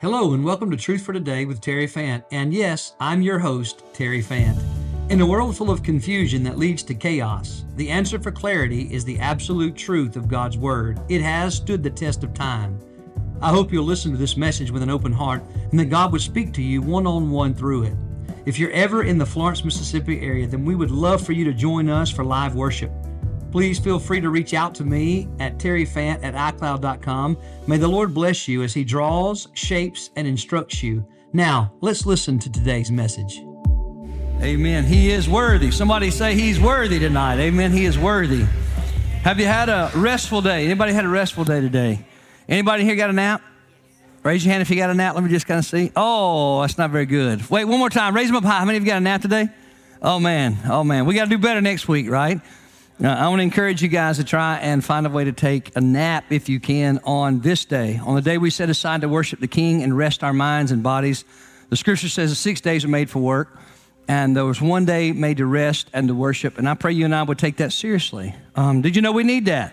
Hello, and welcome to Truth for Today with Terry Fant. And yes, I'm your host, Terry Fant. In a world full of confusion that leads to chaos, the answer for clarity is the absolute truth of God's Word. It has stood the test of time. I hope you'll listen to this message with an open heart and that God would speak to you one on one through it. If you're ever in the Florence, Mississippi area, then we would love for you to join us for live worship. Please feel free to reach out to me at terryfant at iCloud.com. May the Lord bless you as He draws, shapes, and instructs you. Now, let's listen to today's message. Amen. He is worthy. Somebody say He's worthy tonight. Amen. He is worthy. Have you had a restful day? Anybody had a restful day today? Anybody here got a nap? Raise your hand if you got a nap. Let me just kind of see. Oh, that's not very good. Wait, one more time. Raise them up high. How many of you got a nap today? Oh, man. Oh, man. We got to do better next week, right? Now, I want to encourage you guys to try and find a way to take a nap if you can on this day, on the day we set aside to worship the King and rest our minds and bodies. The scripture says the six days are made for work, and there was one day made to rest and to worship. And I pray you and I would take that seriously. Um, did you know we need that?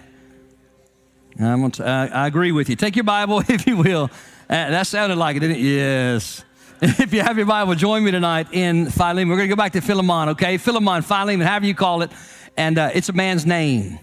I'm to, uh, agree with you. Take your Bible, if you will. Uh, that sounded like it, didn't it? Yes. if you have your Bible, join me tonight in Philemon. We're going to go back to Philemon, okay? Philemon, Philemon, however you call it and uh, it's a man's name.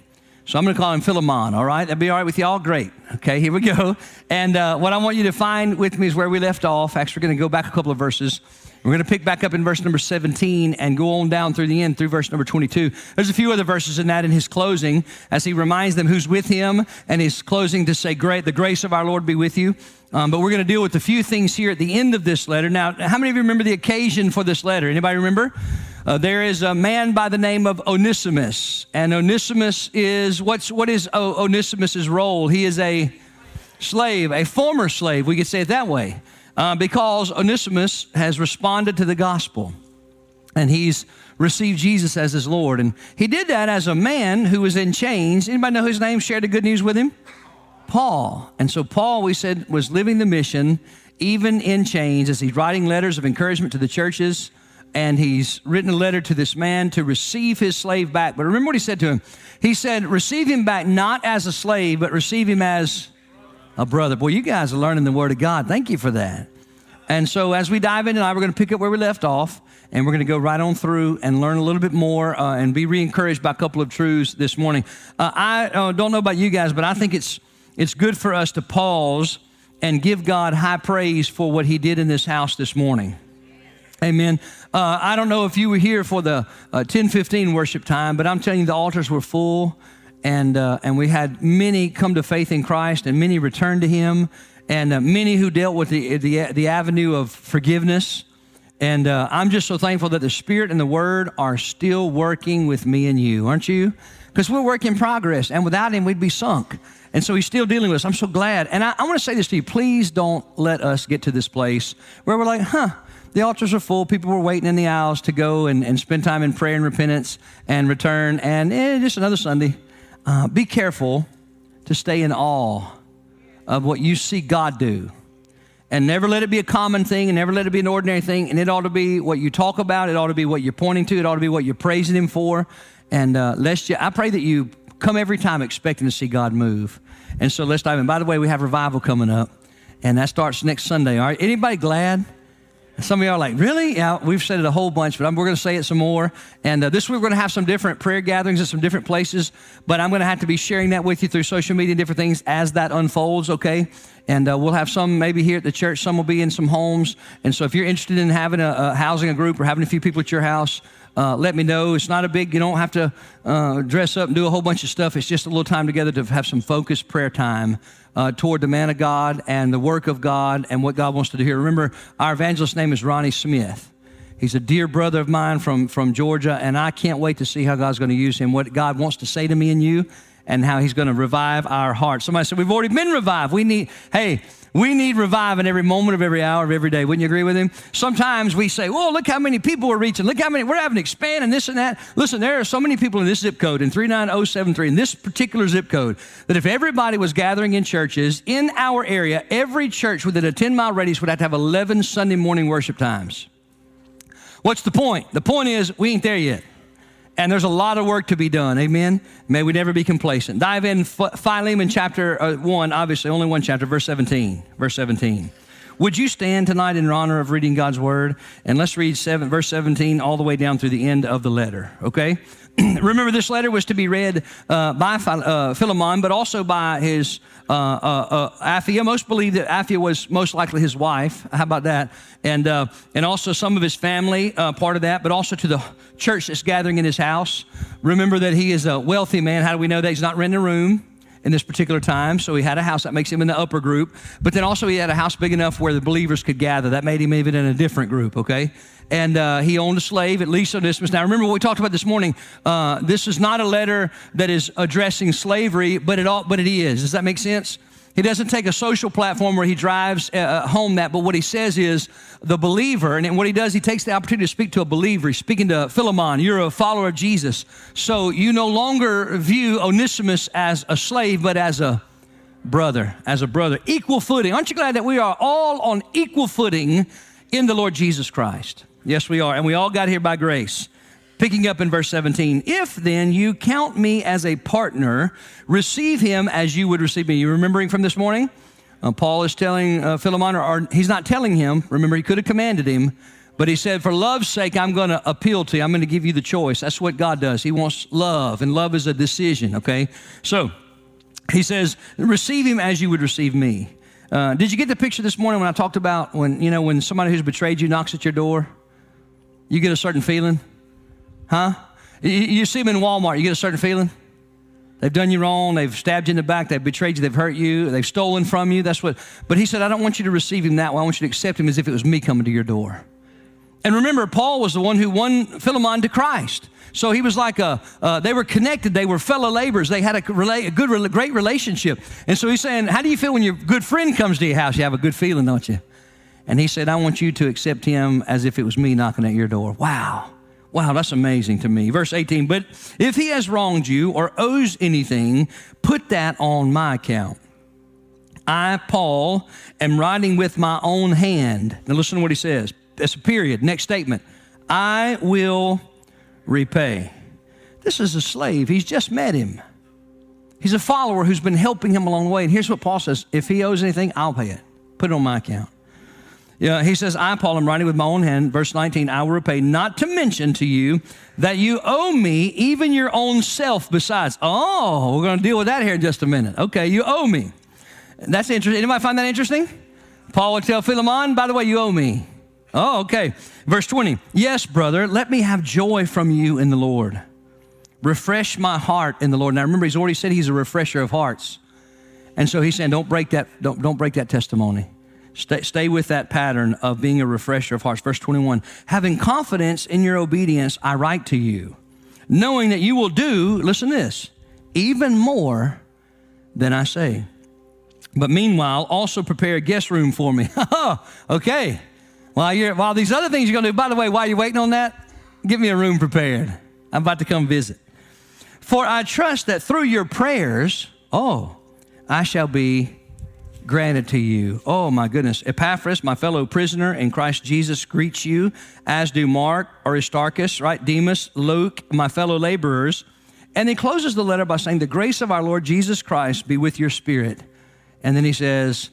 So I'm going to call him Philemon, all right? That'd be all right with y'all? Great. Okay, here we go. And uh, what I want you to find with me is where we left off. Actually, we're going to go back a couple of verses. We're going to pick back up in verse number 17 and go on down through the end through verse number 22. There's a few other verses in that in his closing as he reminds them who's with him and his closing to say, Great, the grace of our Lord be with you. Um, but we're going to deal with a few things here at the end of this letter. Now, how many of you remember the occasion for this letter? Anybody remember? Uh, there is a man by the name of Onesimus, and Onesimus is what's what is o- Onesimus's role? He is a slave, a former slave. We could say it that way, uh, because Onesimus has responded to the gospel, and he's received Jesus as his Lord, and he did that as a man who was in chains. Anybody know his name? Shared the good news with him, Paul. And so Paul, we said, was living the mission even in chains as he's writing letters of encouragement to the churches and he's written a letter to this man to receive his slave back. But remember what he said to him? He said, Receive him back not as a slave, but receive him as a brother. Boy, you guys are learning the Word of God. Thank you for that. And so, as we dive in tonight, we're going to pick up where we left off, and we're going to go right on through and learn a little bit more uh, and be re encouraged by a couple of truths this morning. Uh, I uh, don't know about you guys, but I think it's, it's good for us to pause and give God high praise for what He did in this house this morning. Amen. Uh, I don't know if you were here for the uh, 1015 worship time, but I'm telling you, the altars were full, and, uh, and we had many come to faith in Christ, and many returned to Him, and uh, many who dealt with the, the, the avenue of forgiveness. And uh, I'm just so thankful that the Spirit and the Word are still working with me and you, aren't you? Because we're work in progress, and without Him, we'd be sunk. And so He's still dealing with us. I'm so glad. And I, I want to say this to you please don't let us get to this place where we're like, huh, the altars are full. People were waiting in the aisles to go and, and spend time in prayer and repentance and return. And eh, just another Sunday. Uh, be careful to stay in awe of what you see God do. And never let it be a common thing and never let it be an ordinary thing. And it ought to be what you talk about. It ought to be what you're pointing to. It ought to be what you're praising Him for. And uh, let's you, I pray that you come every time expecting to see God move. And so let's dive in. By the way, we have revival coming up. And that starts next Sunday. All right. Anybody glad? Some of y'all are like, really? Yeah, we've said it a whole bunch, but I'm, we're going to say it some more. And uh, this week we're going to have some different prayer gatherings at some different places, but I'm going to have to be sharing that with you through social media and different things as that unfolds, okay? And uh, we'll have some maybe here at the church, some will be in some homes. And so if you're interested in having a, a housing a group or having a few people at your house, uh, let me know. It's not a big, you don't have to uh, dress up and do a whole bunch of stuff. It's just a little time together to have some focused prayer time uh, toward the man of God and the work of God and what God wants to do here. Remember, our evangelist name is Ronnie Smith. He's a dear brother of mine from, from Georgia, and I can't wait to see how God's going to use him, what God wants to say to me and you, and how he's going to revive our hearts. Somebody said, We've already been revived. We need, hey, we need reviving every moment of every hour of every day. Wouldn't you agree with him? Sometimes we say, "Well, look how many people we're reaching. Look how many we're having to expand and this and that." Listen, there are so many people in this zip code in 39073 in this particular zip code that if everybody was gathering in churches in our area, every church within a 10-mile radius would have to have 11 Sunday morning worship times. What's the point? The point is we ain't there yet. And there's a lot of work to be done. Amen. May we never be complacent. Dive in Philemon chapter uh, 1, obviously, only one chapter, verse 17. Verse 17. Would you stand tonight in honor of reading God's word? And let's read seven, verse 17 all the way down through the end of the letter, okay? Remember, this letter was to be read uh, by uh, Philemon, but also by his uh, uh, uh Apphia. Most believe that Apphia was most likely his wife. How about that? And, uh, and also some of his family, part of that, but also to the church that's gathering in his house. Remember that he is a wealthy man. How do we know that? He's not renting a room in this particular time. So he had a house that makes him in the upper group. But then also he had a house big enough where the believers could gather. That made him even in a different group, okay? And uh, he owned a slave, at least Onesimus. Now, remember what we talked about this morning. Uh, this is not a letter that is addressing slavery, but it, all, but it is. Does that make sense? He doesn't take a social platform where he drives uh, uh, home that, but what he says is the believer, and what he does, he takes the opportunity to speak to a believer. He's speaking to Philemon, you're a follower of Jesus. So you no longer view Onesimus as a slave, but as a brother, as a brother. Equal footing. Aren't you glad that we are all on equal footing in the Lord Jesus Christ? Yes, we are. And we all got here by grace. Picking up in verse 17, if then you count me as a partner, receive him as you would receive me. You remembering from this morning? Uh, Paul is telling uh, Philemon, or, or, he's not telling him. Remember, he could have commanded him, but he said, For love's sake, I'm going to appeal to you. I'm going to give you the choice. That's what God does. He wants love, and love is a decision, okay? So he says, Receive him as you would receive me. Uh, did you get the picture this morning when I talked about when, you know, when somebody who's betrayed you knocks at your door? You get a certain feeling? Huh? You, see them in Walmart, you get a certain feeling? They've done you wrong. They've stabbed you in the back. They've betrayed you. They've hurt you. They've stolen from you. That's what. But he said, I don't want you to receive him that way. I want you to accept him as if it was me coming to your door. And remember, Paul was the one who won Philemon to Christ. So he was like a, uh, they were connected. They were fellow laborers. They had a, a good, great relationship. And so he's saying, How do you feel when your good friend comes to your house? You have a good feeling, don't you? And he said, I want you to accept him as if it was me knocking at your door. Wow. Wow, that's amazing to me. Verse 18, but if he has wronged you or owes anything, put that on my account. I, Paul, am writing with my own hand. Now listen to what he says. That's a period. Next statement. I will repay. This is a slave. He's just met him. He's a follower who's been helping him along the way. And here's what Paul says if he owes anything, I'll pay it. Put it on my account. Yeah, he says, I, Paul, am writing with my own hand, verse 19, I will repay, not to mention to you that you owe me even your own self besides. Oh, we're going to deal with that here in just a minute. Okay, you owe me. That's interesting. Anybody find that interesting? Paul would tell Philemon, by the way, you owe me. Oh, okay. Verse 20, yes, brother, let me have joy from you in the Lord. Refresh my heart in the Lord. Now remember, he's already said he's a refresher of hearts. And so he's saying, don't break that, don't, don't break that testimony. Stay, stay with that pattern of being a refresher of hearts. Verse 21 Having confidence in your obedience, I write to you, knowing that you will do, listen this, even more than I say. But meanwhile, also prepare a guest room for me. okay. While, you're, while these other things you're going to do, by the way, while you're waiting on that, give me a room prepared. I'm about to come visit. For I trust that through your prayers, oh, I shall be granted to you. Oh my goodness. Epaphras, my fellow prisoner in Christ Jesus, greets you, as do Mark, Aristarchus, right? Demas, Luke, my fellow laborers. And he closes the letter by saying, The grace of our Lord Jesus Christ be with your spirit. And then he says,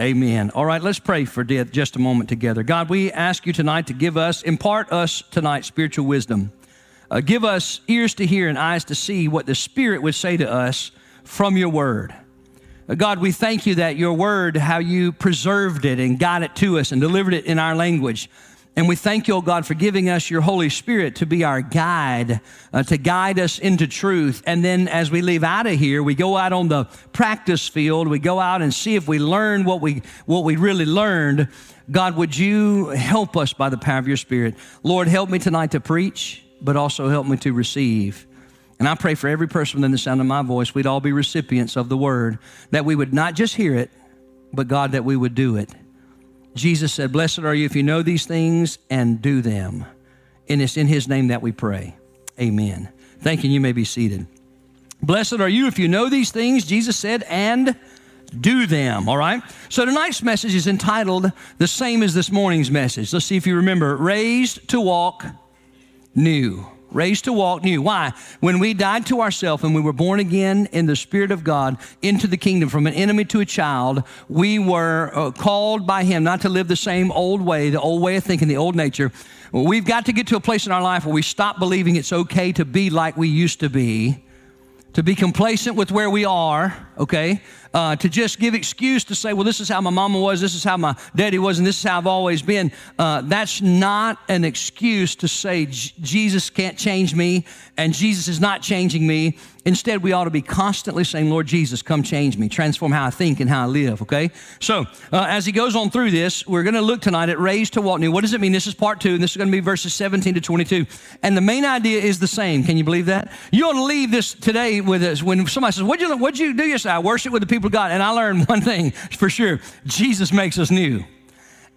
Amen. All right, let's pray for just a moment together. God, we ask you tonight to give us, impart us tonight spiritual wisdom. Uh, give us ears to hear and eyes to see what the Spirit would say to us from your word. God, we thank you that your word, how you preserved it and got it to us and delivered it in our language. And we thank you, oh God, for giving us your Holy Spirit to be our guide, uh, to guide us into truth. And then as we leave out of here, we go out on the practice field. We go out and see if we learn what we, what we really learned. God, would you help us by the power of your Spirit? Lord, help me tonight to preach, but also help me to receive. And I pray for every person within the sound of my voice, we'd all be recipients of the word, that we would not just hear it, but God, that we would do it. Jesus said, Blessed are you if you know these things and do them. And it's in his name that we pray. Amen. Thank you. You may be seated. Blessed are you if you know these things, Jesus said, and do them. All right? So tonight's message is entitled the same as this morning's message. Let's see if you remember raised to walk new. Raised to walk new. Why? When we died to ourselves and we were born again in the Spirit of God into the kingdom from an enemy to a child, we were uh, called by Him not to live the same old way, the old way of thinking, the old nature. Well, we've got to get to a place in our life where we stop believing it's okay to be like we used to be, to be complacent with where we are, okay? uh, to just give excuse to say, well, this is how my mama was, this is how my daddy was, and this is how I've always been. Uh, that's not an excuse to say Jesus can't change me and Jesus is not changing me. Instead, we ought to be constantly saying, Lord Jesus, come change me, transform how I think and how I live, okay? So, uh, as he goes on through this, we're going to look tonight at raised to walk new. What does it mean? This is part two, and this is going to be verses 17 to 22. And the main idea is the same. Can you believe that? You ought to leave this today with us. When somebody says, What'd you, what'd you do yesterday? I worship with the people of God. And I learned one thing for sure Jesus makes us new.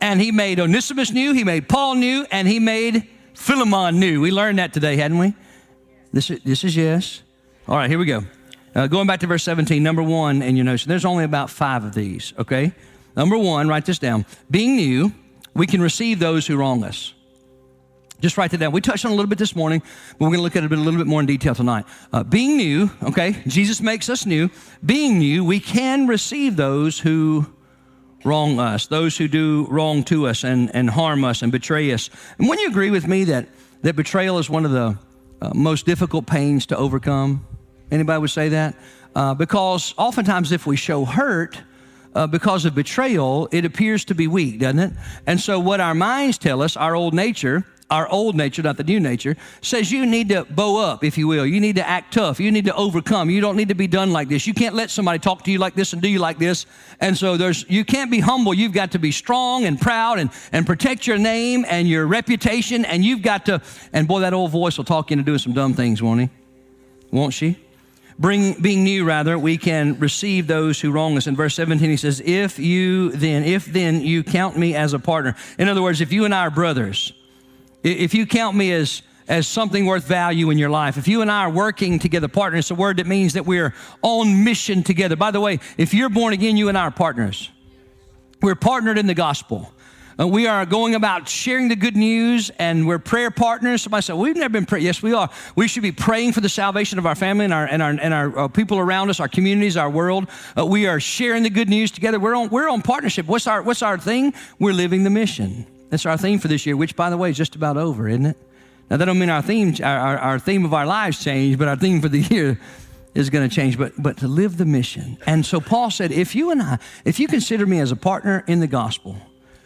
And he made Onesimus new, he made Paul new, and he made Philemon new. We learned that today, hadn't we? This is, this is yes. All right, here we go. Uh, going back to verse 17, number one in your notes. There's only about five of these, okay? Number one, write this down. Being new, we can receive those who wrong us. Just write that down. We touched on a little bit this morning, but we're going to look at it a little bit more in detail tonight. Uh, being new, okay, Jesus makes us new. Being new, we can receive those who wrong us, those who do wrong to us and, and harm us and betray us. And when you agree with me that, that betrayal is one of the uh, most difficult pains to overcome, anybody would say that? Uh, because oftentimes if we show hurt, uh, because of betrayal, it appears to be weak, doesn't it? And so, what our minds tell us, our old nature, our old nature, not the new nature, says you need to bow up, if you will. You need to act tough. You need to overcome. You don't need to be done like this. You can't let somebody talk to you like this and do you like this. And so there's you can't be humble. You've got to be strong and proud and, and protect your name and your reputation. And you've got to, and boy, that old voice will talk you into doing some dumb things, won't he? Won't she? Bring, being new, rather, we can receive those who wrong us. In verse 17, he says, If you then, if then you count me as a partner. In other words, if you and I are brothers, if you count me as, as something worth value in your life, if you and I are working together, partner, it's a word that means that we're on mission together. By the way, if you're born again, you and I are partners. We're partnered in the gospel. Uh, we are going about sharing the good news and we're prayer partners. Somebody said, We've never been praying. Yes, we are. We should be praying for the salvation of our family and our, and our, and our uh, people around us, our communities, our world. Uh, we are sharing the good news together. We're on, we're on partnership. What's our, what's our thing? We're living the mission. That's our theme for this year, which, by the way, is just about over, isn't it? Now, that don't mean our theme, our, our, our theme of our lives changed, but our theme for the year is going to change. But, but to live the mission. And so Paul said, if you and I, if you consider me as a partner in the gospel,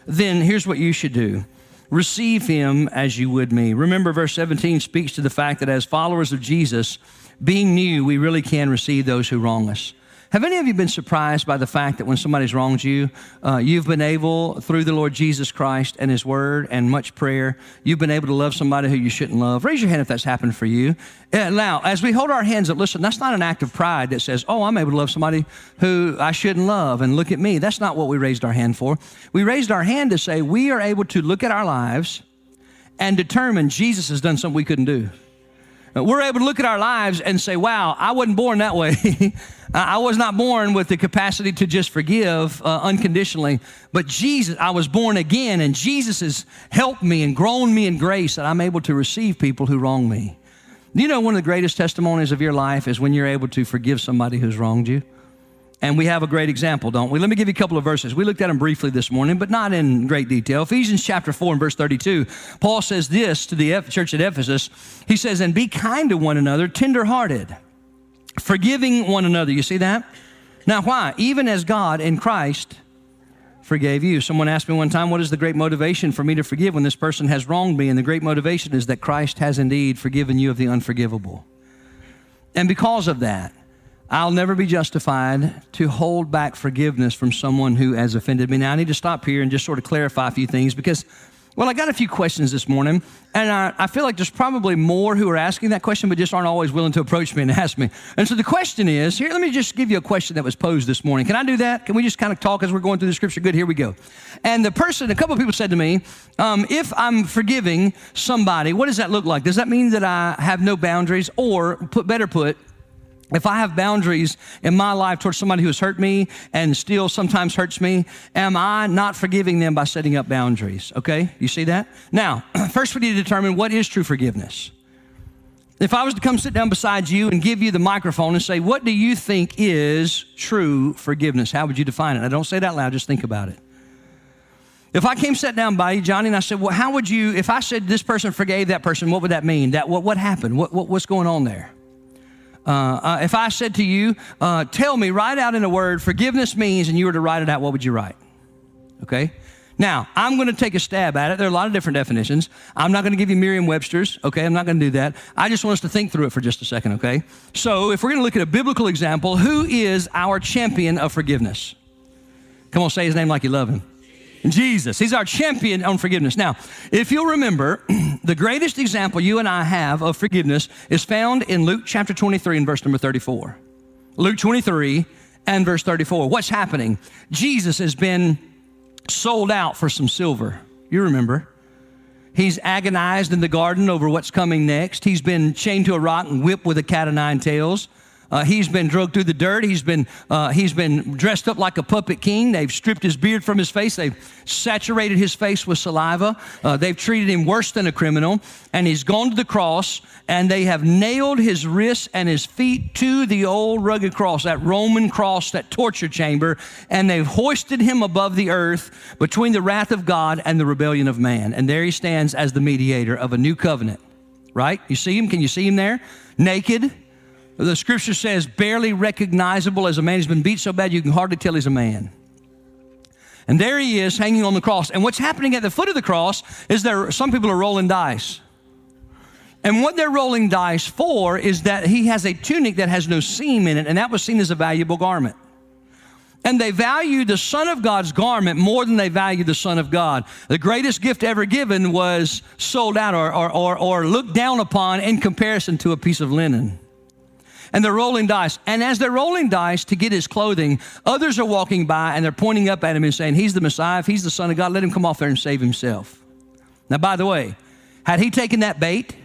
then here's what you should do receive him as you would me. Remember, verse 17 speaks to the fact that as followers of Jesus, being new, we really can receive those who wrong us. Have any of you been surprised by the fact that when somebody's wronged you, uh, you've been able, through the Lord Jesus Christ and His Word and much prayer, you've been able to love somebody who you shouldn't love? Raise your hand if that's happened for you. Uh, now, as we hold our hands up, listen, that's not an act of pride that says, oh, I'm able to love somebody who I shouldn't love and look at me. That's not what we raised our hand for. We raised our hand to say we are able to look at our lives and determine Jesus has done something we couldn't do. We're able to look at our lives and say, wow, I wasn't born that way. I was not born with the capacity to just forgive uh, unconditionally, but Jesus, I was born again, and Jesus has helped me and grown me in grace that I'm able to receive people who wrong me. You know, one of the greatest testimonies of your life is when you're able to forgive somebody who's wronged you. And we have a great example, don't we? Let me give you a couple of verses. We looked at them briefly this morning, but not in great detail. Ephesians chapter 4 and verse 32, Paul says this to the church at Ephesus. He says, And be kind to one another, tenderhearted, forgiving one another. You see that? Now, why? Even as God in Christ forgave you. Someone asked me one time, What is the great motivation for me to forgive when this person has wronged me? And the great motivation is that Christ has indeed forgiven you of the unforgivable. And because of that, I'll never be justified to hold back forgiveness from someone who has offended me. Now, I need to stop here and just sort of clarify a few things because, well, I got a few questions this morning, and I, I, feel like there's probably more who are asking that question, but just aren't always willing to approach me and ask me. And so the question is here, let me just give you a question that was posed this morning. Can I do that? Can we just kind of talk as we're going through the scripture? Good, here we go. And the person, a couple of people said to me, um, if I'm forgiving somebody, what does that look like? Does that mean that I have no boundaries? Or, put better put, if I have boundaries in my life towards somebody who has hurt me and still sometimes hurts me, am I not forgiving them by setting up boundaries? Okay, you see that? Now, first we need to determine what is true forgiveness. If I was to come sit down beside you and give you the microphone and say, What do you think is true forgiveness? How would you define it? I don't say out loud, just think about it. If I came sat down by you, Johnny, and I said, Well, how would you, if I said this person forgave that person, what would that mean? That, what, what happened? What, what, what's going on there? Uh, uh, if I said to you, uh, Tell me, write out in a word, forgiveness means, and you were to write it out, what would you write? Okay? Now, I'm going to take a stab at it. There are a lot of different definitions. I'm not going to give you Merriam Webster's, okay? I'm not going to do that. I just want us to think through it for just a second, okay? So, if we're going to look at a biblical example, who is our champion of forgiveness? Come on, say his name like you love him. Jesus. He's our champion on forgiveness. Now, if you'll remember, the greatest example you and I have of forgiveness is found in Luke chapter 23 and verse number 34. Luke 23 and verse 34. What's happening? Jesus has been sold out for some silver. You remember. He's agonized in the garden over what's coming next. He's been chained to a rock and whipped with a cat of nine tails. Uh, he's been drugged through the dirt. He's been, uh, he's been dressed up like a puppet king. They've stripped his beard from his face. They've saturated his face with saliva. Uh, they've treated him worse than a criminal. And he's gone to the cross, and they have nailed his wrists and his feet to the old rugged cross, that Roman cross, that torture chamber. And they've hoisted him above the earth between the wrath of God and the rebellion of man. And there he stands as the mediator of a new covenant, right? You see him? Can you see him there? Naked the scripture says, barely recognizable as a man. He's been beat so bad you can hardly tell he's a man. And there he is hanging on the cross. And what's happening at the foot of the cross is there some people are rolling dice. And what they're rolling dice for is that he has a tunic that has no seam in it, and that was seen as a valuable garment. And they value the Son of God's garment more than they value the Son of God. The greatest gift ever given was sold out or, or, or, or looked down upon in comparison to a piece of linen and they're rolling dice. And as they're rolling dice to get his clothing, others are walking by and they're pointing up at him and saying, He's the Messiah. If he's the Son of God, let him come off there and save himself. Now, by the way, had he taken that bait,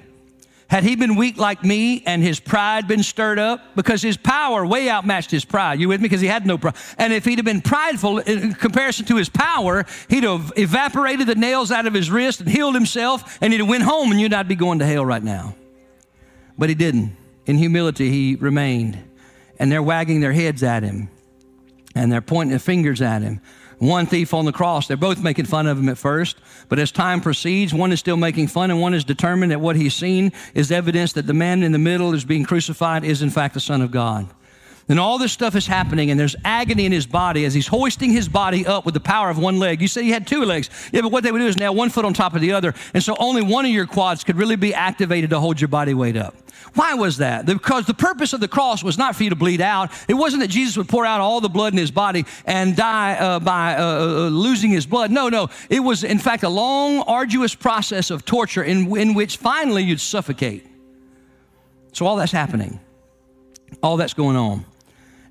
had he been weak like me and his pride been stirred up? Because his power way outmatched his pride. You with me? Because he had no pride. And if he'd have been prideful in comparison to his power, he'd have evaporated the nails out of his wrist and healed himself and he'd have went home and you'd not be going to hell right now. But he didn't. In humility, he remained. And they're wagging their heads at him and they're pointing their fingers at him. One thief on the cross, they're both making fun of him at first, but as time proceeds, one is still making fun and one is determined that what he's seen is evidence that the man in the middle is being crucified is in fact the Son of God. And all this stuff is happening, and there's agony in his body as he's hoisting his body up with the power of one leg. You say he had two legs. Yeah, but what they would do is nail one foot on top of the other. And so only one of your quads could really be activated to hold your body weight up. Why was that? Because the purpose of the cross was not for you to bleed out. It wasn't that Jesus would pour out all the blood in his body and die uh, by uh, uh, losing his blood. No, no. It was, in fact, a long, arduous process of torture in, in which finally you'd suffocate. So all that's happening, all that's going on.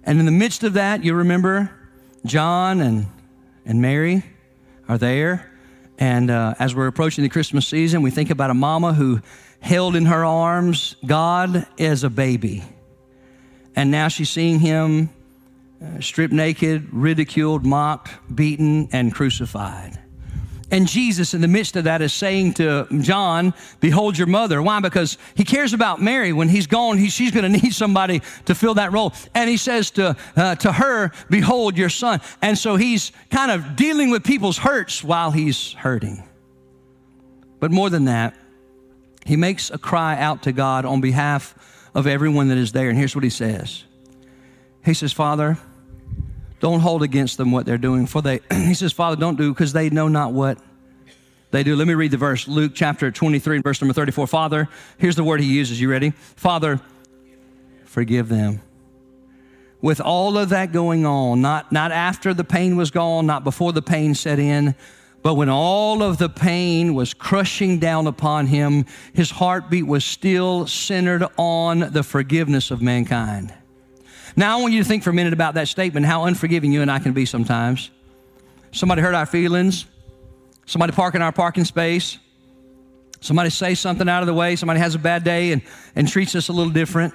And in the midst of that, you remember John and, and Mary are there. And uh, as we're approaching the Christmas season, we think about a mama who held in her arms God as a baby. And now she's seeing him uh, stripped naked, ridiculed, mocked, beaten, and crucified. And Jesus, in the midst of that, is saying to John, Behold your mother. Why? Because he cares about Mary. When he's gone, he, she's going to need somebody to fill that role. And he says to, uh, to her, Behold your son. And so he's kind of dealing with people's hurts while he's hurting. But more than that, he makes a cry out to God on behalf of everyone that is there. And here's what he says He says, Father, don't hold against them what they're doing. For they, he says, Father, don't do because they know not what they do. Let me read the verse. Luke chapter 23, verse number 34. Father, here's the word he uses. You ready? Father, forgive them. With all of that going on, not, not after the pain was gone, not before the pain set in, but when all of the pain was crushing down upon him, his heartbeat was still centered on the forgiveness of mankind. Now, I want you to think for a minute about that statement, how unforgiving you and I can be sometimes. Somebody hurt our feelings, somebody park in our parking space, somebody say something out of the way, somebody has a bad day and, and treats us a little different.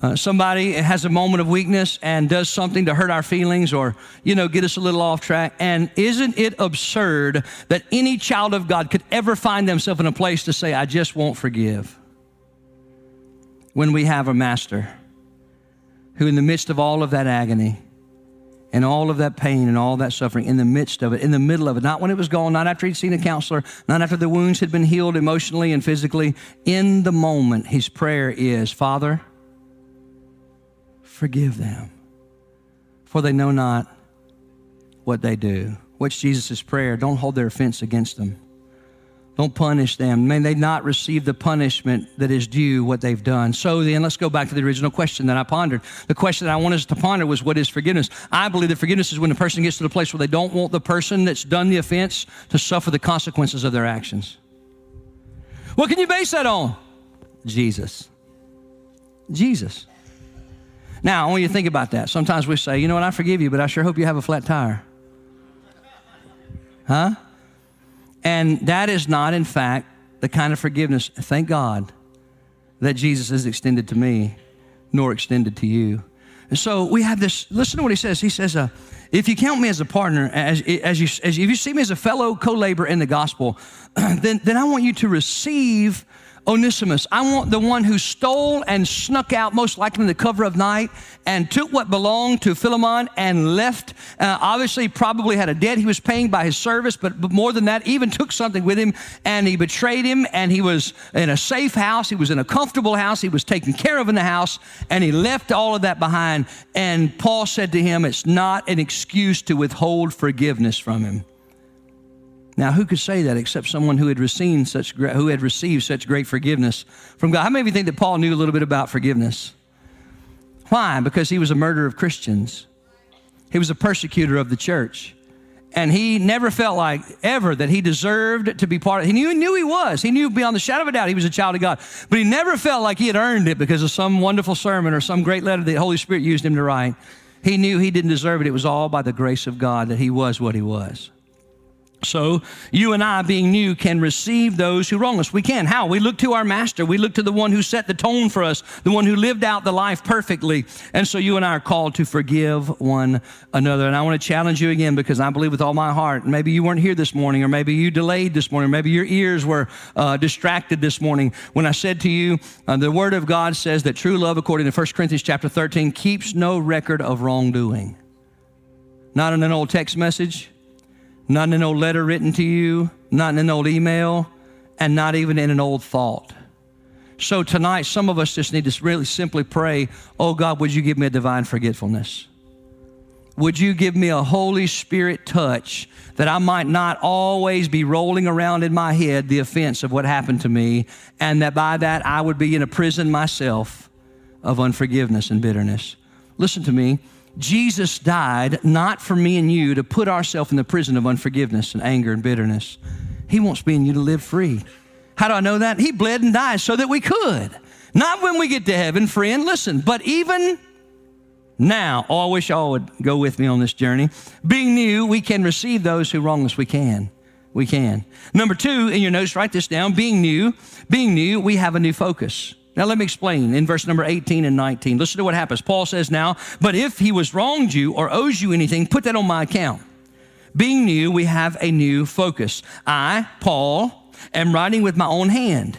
Uh, somebody has a moment of weakness and does something to hurt our feelings or, you know, get us a little off track. And isn't it absurd that any child of God could ever find themselves in a place to say, I just won't forgive? when we have a master who, in the midst of all of that agony and all of that pain and all that suffering, in the midst of it, in the middle of it, not when it was gone, not after he'd seen a counselor, not after the wounds had been healed emotionally and physically, in the moment, his prayer is, Father, forgive them, for they know not what they do. What's Jesus' prayer? Don't hold their offense against them. Don't punish them. May they not receive the punishment that is due what they've done. So then let's go back to the original question that I pondered. The question that I wanted us to ponder was what is forgiveness? I believe that forgiveness is when a person gets to the place where they don't want the person that's done the offense to suffer the consequences of their actions. What can you base that on? Jesus. Jesus. Now, I want you to think about that. Sometimes we say, you know what, I forgive you, but I sure hope you have a flat tire. Huh? And that is not, in fact, the kind of forgiveness, thank God, that Jesus has extended to me, nor extended to you. And so we have this, listen to what he says. He says, uh, if you count me as a partner, as, as, you, as if you see me as a fellow co laborer in the gospel, then, then I want you to receive Onesimus. I want the one who stole and snuck out, most likely in the cover of night, and took what belonged to Philemon and left. Uh, obviously, probably had a debt he was paying by his service, but, but more than that, even took something with him and he betrayed him. And he was in a safe house, he was in a comfortable house, he was taken care of in the house, and he left all of that behind. And Paul said to him, It's not an excuse to withhold forgiveness from him. Now, who could say that except someone who had received such who had received such great forgiveness from God? How many of you think that Paul knew a little bit about forgiveness? Why? Because he was a murderer of Christians. He was a persecutor of the church. And he never felt like ever that he deserved to be part of it. He knew, he knew he was. He knew beyond the shadow of a doubt he was a child of God. But he never felt like he had earned it because of some wonderful sermon or some great letter that the Holy Spirit used him to write. He knew he didn't deserve it. It was all by the grace of God that he was what he was. So, you and I, being new, can receive those who wrong us. We can. How? We look to our master. We look to the one who set the tone for us, the one who lived out the life perfectly. And so, you and I are called to forgive one another. And I want to challenge you again because I believe with all my heart, maybe you weren't here this morning, or maybe you delayed this morning, maybe your ears were uh, distracted this morning when I said to you, uh, the Word of God says that true love, according to 1 Corinthians chapter 13, keeps no record of wrongdoing. Not in an old text message not in an old letter written to you, not in an old email, and not even in an old thought. So tonight, some of us just need to really simply pray, Oh God, would you give me a divine forgetfulness? Would you give me a Holy Spirit touch that I might not always be rolling around in my head the offense of what happened to me, and that by that I would be in a prison myself of unforgiveness and bitterness? Listen to me. Jesus died not for me and you to put ourselves in the prison of unforgiveness and anger and bitterness. He wants me and you to live free. How do I know that? He bled and died so that we could. Not when we get to heaven, friend, listen, but even now. Oh, I wish y'all would go with me on this journey. Being new, we can receive those who wrong us. We can. We can. Number two, in your notes, write this down. Being new, being new, we have a new focus. Now, let me explain in verse number 18 and 19. Listen to what happens. Paul says now, but if he was wronged you or owes you anything, put that on my account. Being new, we have a new focus. I, Paul, am writing with my own hand.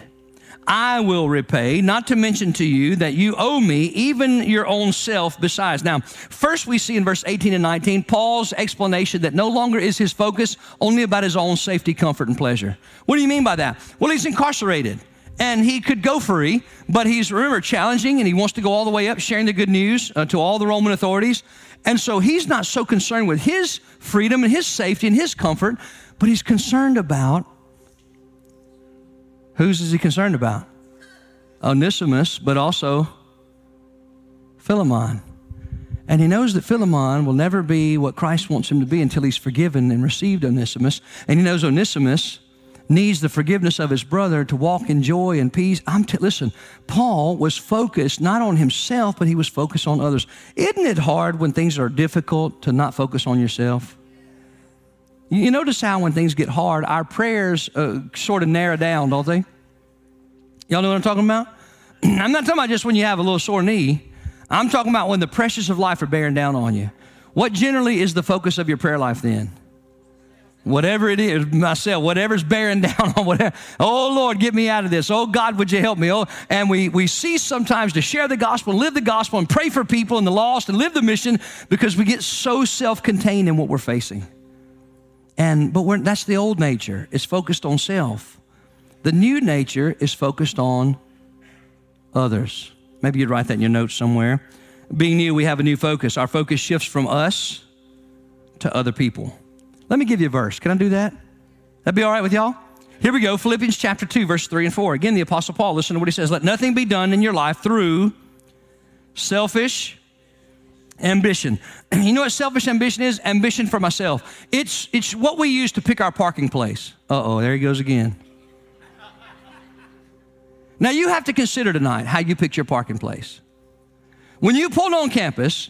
I will repay, not to mention to you that you owe me even your own self besides. Now, first we see in verse 18 and 19 Paul's explanation that no longer is his focus only about his own safety, comfort, and pleasure. What do you mean by that? Well, he's incarcerated and he could go free, but he's, remember, challenging and he wants to go all the way up, sharing the good news uh, to all the Roman authorities. And so he's not so concerned with his freedom and his safety and his comfort, but he's concerned about whose is he concerned about? Onesimus, but also Philemon. And he knows that Philemon will never be what Christ wants him to be until he's forgiven and received Onesimus. And he knows Onesimus needs the forgiveness of his brother to walk in joy and peace. I'm t- listen, Paul was focused not on himself, but he was focused on others. Isn't it hard when things are difficult to not focus on yourself? You notice how when things get hard, our prayers uh, sort of narrow down, don't they? Y'all know what I'm talking about? I'm not talking about just when you have a little sore knee. I'm talking about when the pressures of life are bearing down on you. What generally is the focus of your prayer life then? Whatever it is, myself, whatever's bearing down on whatever. Oh Lord, get me out of this. Oh God, would you help me? Oh, and we we cease sometimes to share the gospel, live the gospel, and pray for people and the lost and live the mission because we get so self-contained in what we're facing. And but that's the old nature. It's focused on self. The new nature is focused on others. Maybe you'd write that in your notes somewhere. Being new, we have a new focus. Our focus shifts from us to other people. Let me give you a verse. Can I do that? That'd be all right with y'all? Here we go. Philippians chapter 2, verse 3 and 4. Again, the Apostle Paul, listen to what he says. Let nothing be done in your life through selfish ambition. You know what selfish ambition is? Ambition for myself. It's, it's what we use to pick our parking place. Uh oh, there he goes again. Now, you have to consider tonight how you picked your parking place. When you pulled on campus,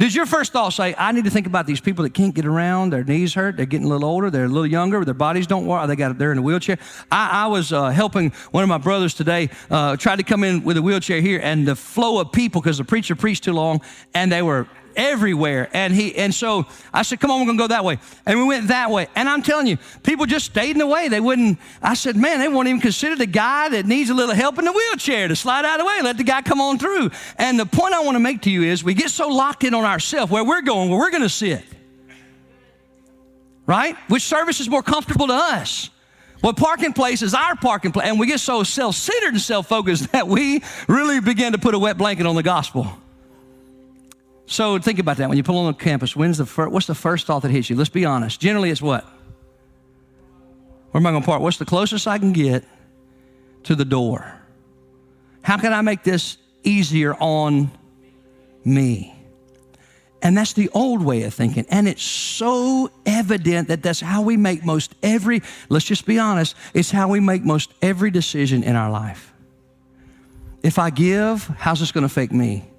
did your first thought say, I need to think about these people that can't get around, their knees hurt, they're getting a little older, they're a little younger, their bodies don't work, they got they're in a wheelchair. I, I was uh, helping one of my brothers today, uh, tried to come in with a wheelchair here, and the flow of people, because the preacher preached too long, and they were everywhere. And he and so I said, come on, we're gonna go that way. And we went that way. And I'm telling you, people just stayed in the way. They wouldn't, I said, man, they won't even consider the guy that needs a little help in the wheelchair to slide out of the way, let the guy come on through. And the point I want to make to you is we get so locked in on ourselves, where we're going, where we're gonna sit. Right? Which service is more comfortable to us? Well, parking place is our parking place, and we get so self centered and self focused that we really begin to put a wet blanket on the gospel. So think about that. When you pull on the campus, when's the fir- what's the first thought that hits you? Let's be honest. Generally, it's what? Where am I going to park? What's the closest I can get to the door? How can I make this easier on me? And that's the old way of thinking. And it's so evident that that's how we make most every, let's just be honest, it's how we make most every decision in our life. If I give, how's this going to affect me?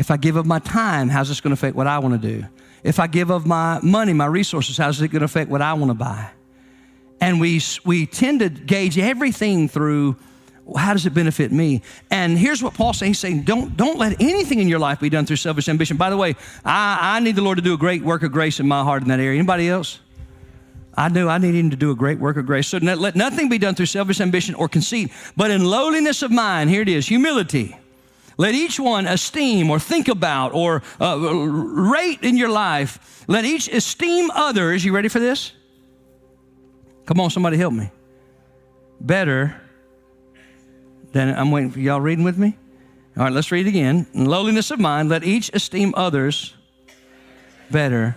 If I give of my time, how's this going to affect what I want to do? If I give of my money, my resources, how's it going to affect what I want to buy? And we, we tend to gauge everything through how does it benefit me? And here's what Paul's saying. He's saying, don't, don't let anything in your life be done through selfish ambition. By the way, I, I need the Lord to do a great work of grace in my heart in that area. Anybody else? I knew I needed him to do a great work of grace. So let nothing be done through selfish ambition or conceit, but in lowliness of mind, here it is, humility let each one esteem or think about or uh, rate in your life. Let each esteem others. You ready for this? Come on, somebody help me. Better than I'm waiting for y'all reading with me. All right, let's read again. In lowliness of mind, let each esteem others better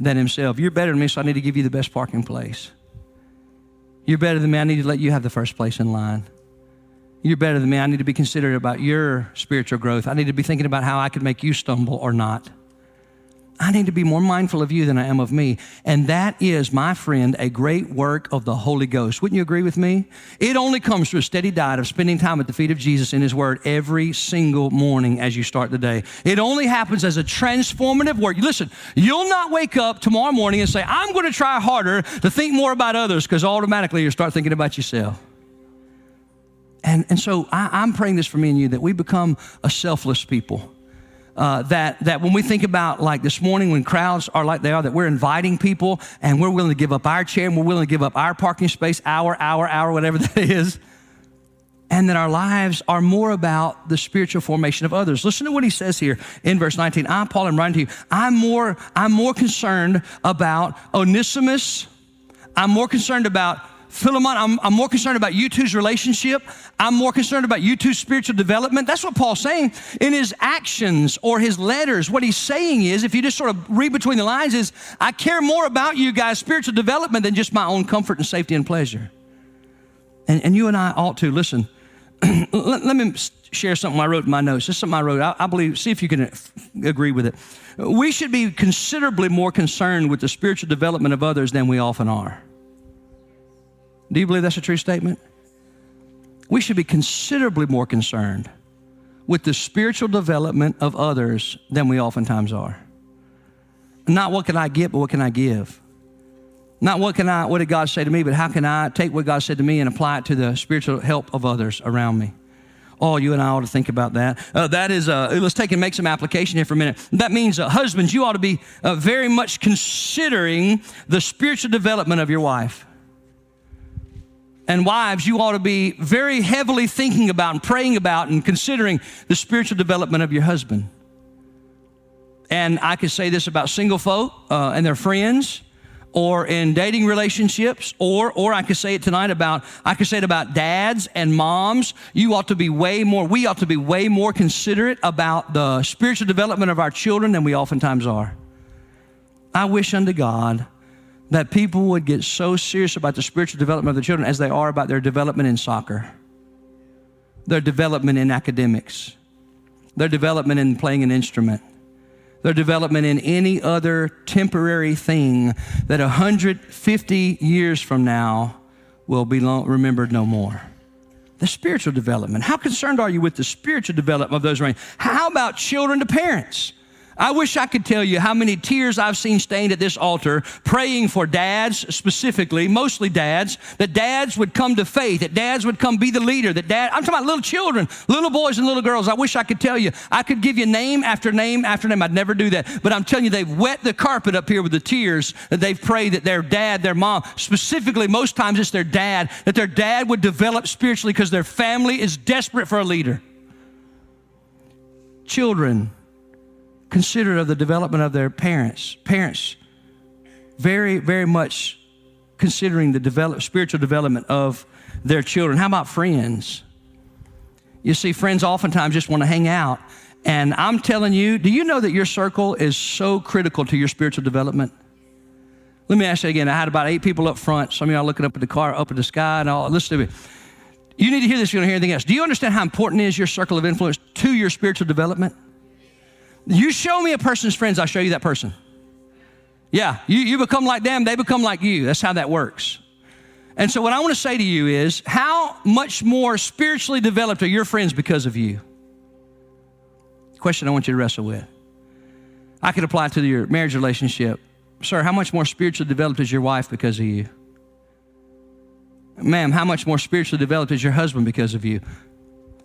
than himself. You're better than me, so I need to give you the best parking place. You're better than me. I need to let you have the first place in line. You're better than me. I need to be considerate about your spiritual growth. I need to be thinking about how I could make you stumble or not. I need to be more mindful of you than I am of me. And that is, my friend, a great work of the Holy Ghost. Wouldn't you agree with me? It only comes through a steady diet of spending time at the feet of Jesus in His Word every single morning as you start the day. It only happens as a transformative work. Listen, you'll not wake up tomorrow morning and say, I'm going to try harder to think more about others because automatically you start thinking about yourself. And, and so I, am praying this for me and you that we become a selfless people. Uh, that, that when we think about like this morning when crowds are like they are, that we're inviting people and we're willing to give up our chair and we're willing to give up our parking space, hour, hour, hour, whatever that is. And that our lives are more about the spiritual formation of others. Listen to what he says here in verse 19. I, Paul, am writing to you. I'm more, I'm more concerned about Onesimus. I'm more concerned about Philemon, I'm, I'm, more concerned about you two's relationship. I'm more concerned about you two's spiritual development. That's what Paul's saying in his actions or his letters. What he's saying is, if you just sort of read between the lines, is I care more about you guys' spiritual development than just my own comfort and safety and pleasure. And, and you and I ought to listen. let, let, me share something I wrote in my notes. This is something I wrote. I, I believe, see if you can uh, agree with it. We should be considerably more concerned with the spiritual development of others than we often are. Do you believe that's a true statement? We should be considerably more concerned with the spiritual development of others than we oftentimes are. Not what can I get, but what can I give? Not what can I, what did God say to me, but how can I take what God said to me and apply it to the spiritual help of others around me? Oh, you and I ought to think about that. Uh, that is, uh, let's take and make some application here for a minute. That means, uh, husbands, you ought to be uh, very much considering the spiritual development of your wife. And wives, you ought to be very heavily thinking about and praying about and considering the spiritual development of your husband. And I could say this about single folk uh, and their friends or in dating relationships, or, or I could say it tonight about, I could say it about dads and moms. You ought to be way more, we ought to be way more considerate about the spiritual development of our children than we oftentimes are. I wish unto God that people would get so serious about the spiritual development of the children as they are about their development in soccer, their development in academics, their development in playing an instrument their development in any other temporary thing that 150 years from now will be long, remembered no more. The spiritual development. How concerned are you with the spiritual development of those around? How about children to parents? I wish I could tell you how many tears I've seen stained at this altar praying for dads specifically, mostly dads, that dads would come to faith, that dads would come be the leader, that dad, I'm talking about little children, little boys and little girls. I wish I could tell you. I could give you name after name after name. I'd never do that. But I'm telling you, they've wet the carpet up here with the tears that they've prayed that their dad, their mom, specifically, most times it's their dad, that their dad would develop spiritually because their family is desperate for a leader. Children, considerate of the development of their parents. Parents, very, very much considering the develop, spiritual development of their children. How about friends? You see, friends oftentimes just want to hang out. And I'm telling you, do you know that your circle is so critical to your spiritual development? Let me ask you again. I had about eight people up front. Some of y'all looking up at the car, up at the sky, and all. Listen to me. You need to hear this if you don't hear anything else. Do you understand how important is your circle of influence to your spiritual development? You show me a person's friends, I'll show you that person. Yeah, you, you become like them, they become like you. That's how that works. And so, what I want to say to you is how much more spiritually developed are your friends because of you? Question I want you to wrestle with. I could apply to your marriage relationship. Sir, how much more spiritually developed is your wife because of you? Ma'am, how much more spiritually developed is your husband because of you?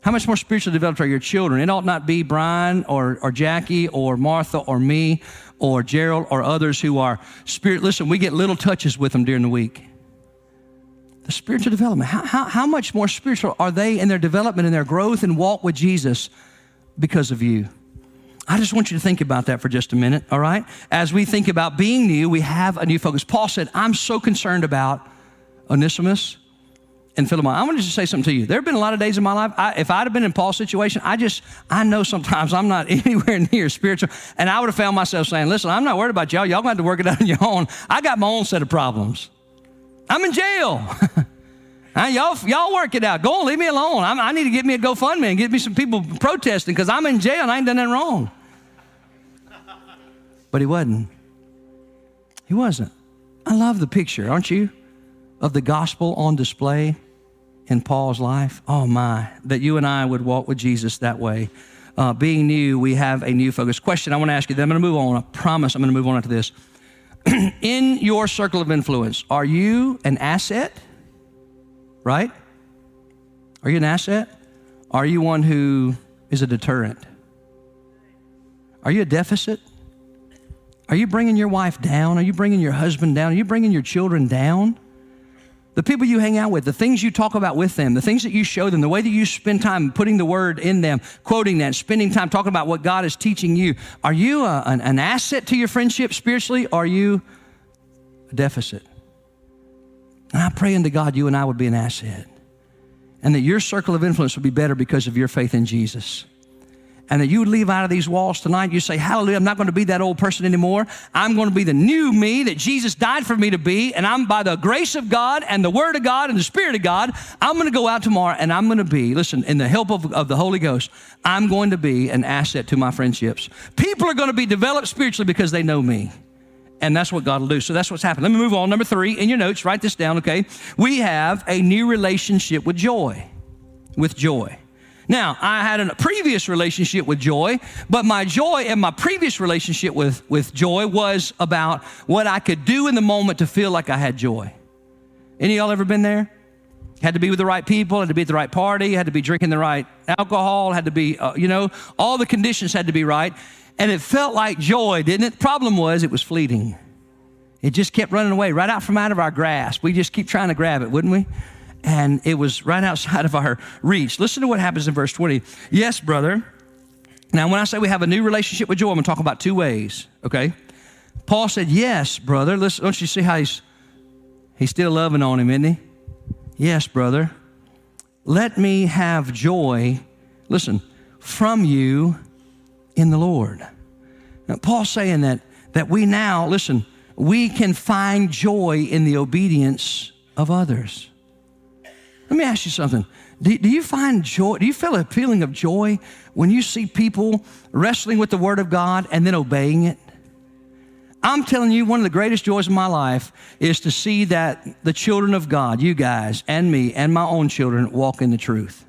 How much more spiritually developed are your children? It ought not be Brian or, or Jackie or Martha or me or Gerald or others who are spirit. Listen, we get little touches with them during the week. The spiritual development. How, how, how much more spiritual are they in their development and their growth and walk with Jesus because of you? I just want you to think about that for just a minute, all right? As we think about being new, we have a new focus. Paul said, I'm so concerned about Onesimus and Philemon, I want to just say something to you. There have been a lot of days in my life, I, if I'd have been in Paul's situation, I just, I know sometimes I'm not anywhere near spiritual. And I would have found myself saying, listen, I'm not worried about y'all. Y'all going to have to work it out on your own. I got my own set of problems. I'm in jail. y'all, y'all work it out. Go on, leave me alone. I'm, i need to get me a GoFundMe and get me some people protesting because I'm in jail and I ain't done nothing wrong. But he wasn't. He wasn't. I love the picture, aren't you? Of the gospel on display in Paul's life? Oh my, that you and I would walk with Jesus that way. Uh, being new, we have a new focus. Question I want to ask you, then I'm going to move on. I promise I'm going to move on to this. in your circle of influence, are you an asset? Right? Are you an asset? Are you one who is a deterrent? Are you a deficit? Are you bringing your wife down? Are you bringing your husband down? Are you bringing your children down? The people you hang out with, the things you talk about with them, the things that you show them, the way that you spend time putting the word in them, quoting that, spending time talking about what God is teaching you. Are you a, an, an asset to your friendship spiritually? Or are you a deficit? And I pray unto God you and I would be an asset and that your circle of influence would be better because of your faith in Jesus and that you leave out of these walls tonight, you say, Hallelujah, I'm not going to be that old person anymore. I'm going to be the new me that Jesus died for me to be. And I'm by the grace of God and the Word of God and the Spirit of God, I'm going to go out tomorrow and I'm going to be, listen, in the help of, of the Holy Ghost, I'm going to be an asset to my friendships. People are going to be developed spiritually because they know me. And that's what God will do. So that's what's happened. Let me move on. Number three, in your notes, write this down, okay? We have a new relationship with joy. With joy. Now, I had a previous relationship with joy, but my joy and my previous relationship with, with joy was about what I could do in the moment to feel like I had joy. Any of y'all ever been there? Had to be with the right people, had to be at the right party, had to be drinking the right alcohol, had to be, uh, you know, all the conditions had to be right. And it felt like joy, didn't it? Problem was, it was fleeting. It just kept running away right out from out of our grasp. We just keep trying to grab it, wouldn't we? And it was right outside of our reach. Listen to what happens in verse 20. Yes, brother. Now, when I say we have a new relationship with joy, I'm going to talk about two ways, okay? Paul said, Yes, brother. Listen, don't you see how he's, he's still loving on him, isn't he? Yes, brother. Let me have joy, listen, from you in the Lord. Now, Paul's saying that, that we now, listen, we can find joy in the obedience of others. Let me ask you something. Do, do, you find joy? Do you feel a feeling of joy when you see people wrestling with the Word of God and then obeying it? I'm telling you, one of the greatest joys of my life is to see that the children of God, you guys and me and my own children, walk in the truth.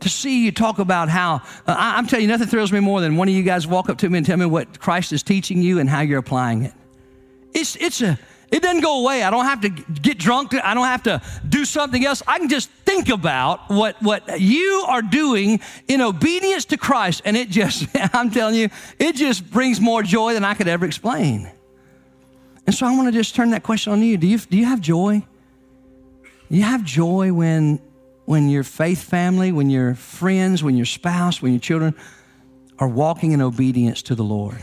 To see you talk about how, uh, I, I'm telling you, nothing thrills me more than one of you guys walk up to me and tell me what Christ is teaching you and how you're applying it. It's, it's a, it doesn't go away. I don't have to get drunk. I don't have to do something else. I can just think about what, what you are doing in obedience to Christ. And it just, I'm telling you, it just brings more joy than I could ever explain. And so I want to just turn that question on you. Do you, do you have joy? You have joy when, when your faith family, when your friends, when your spouse, when your children are walking in obedience to the Lord?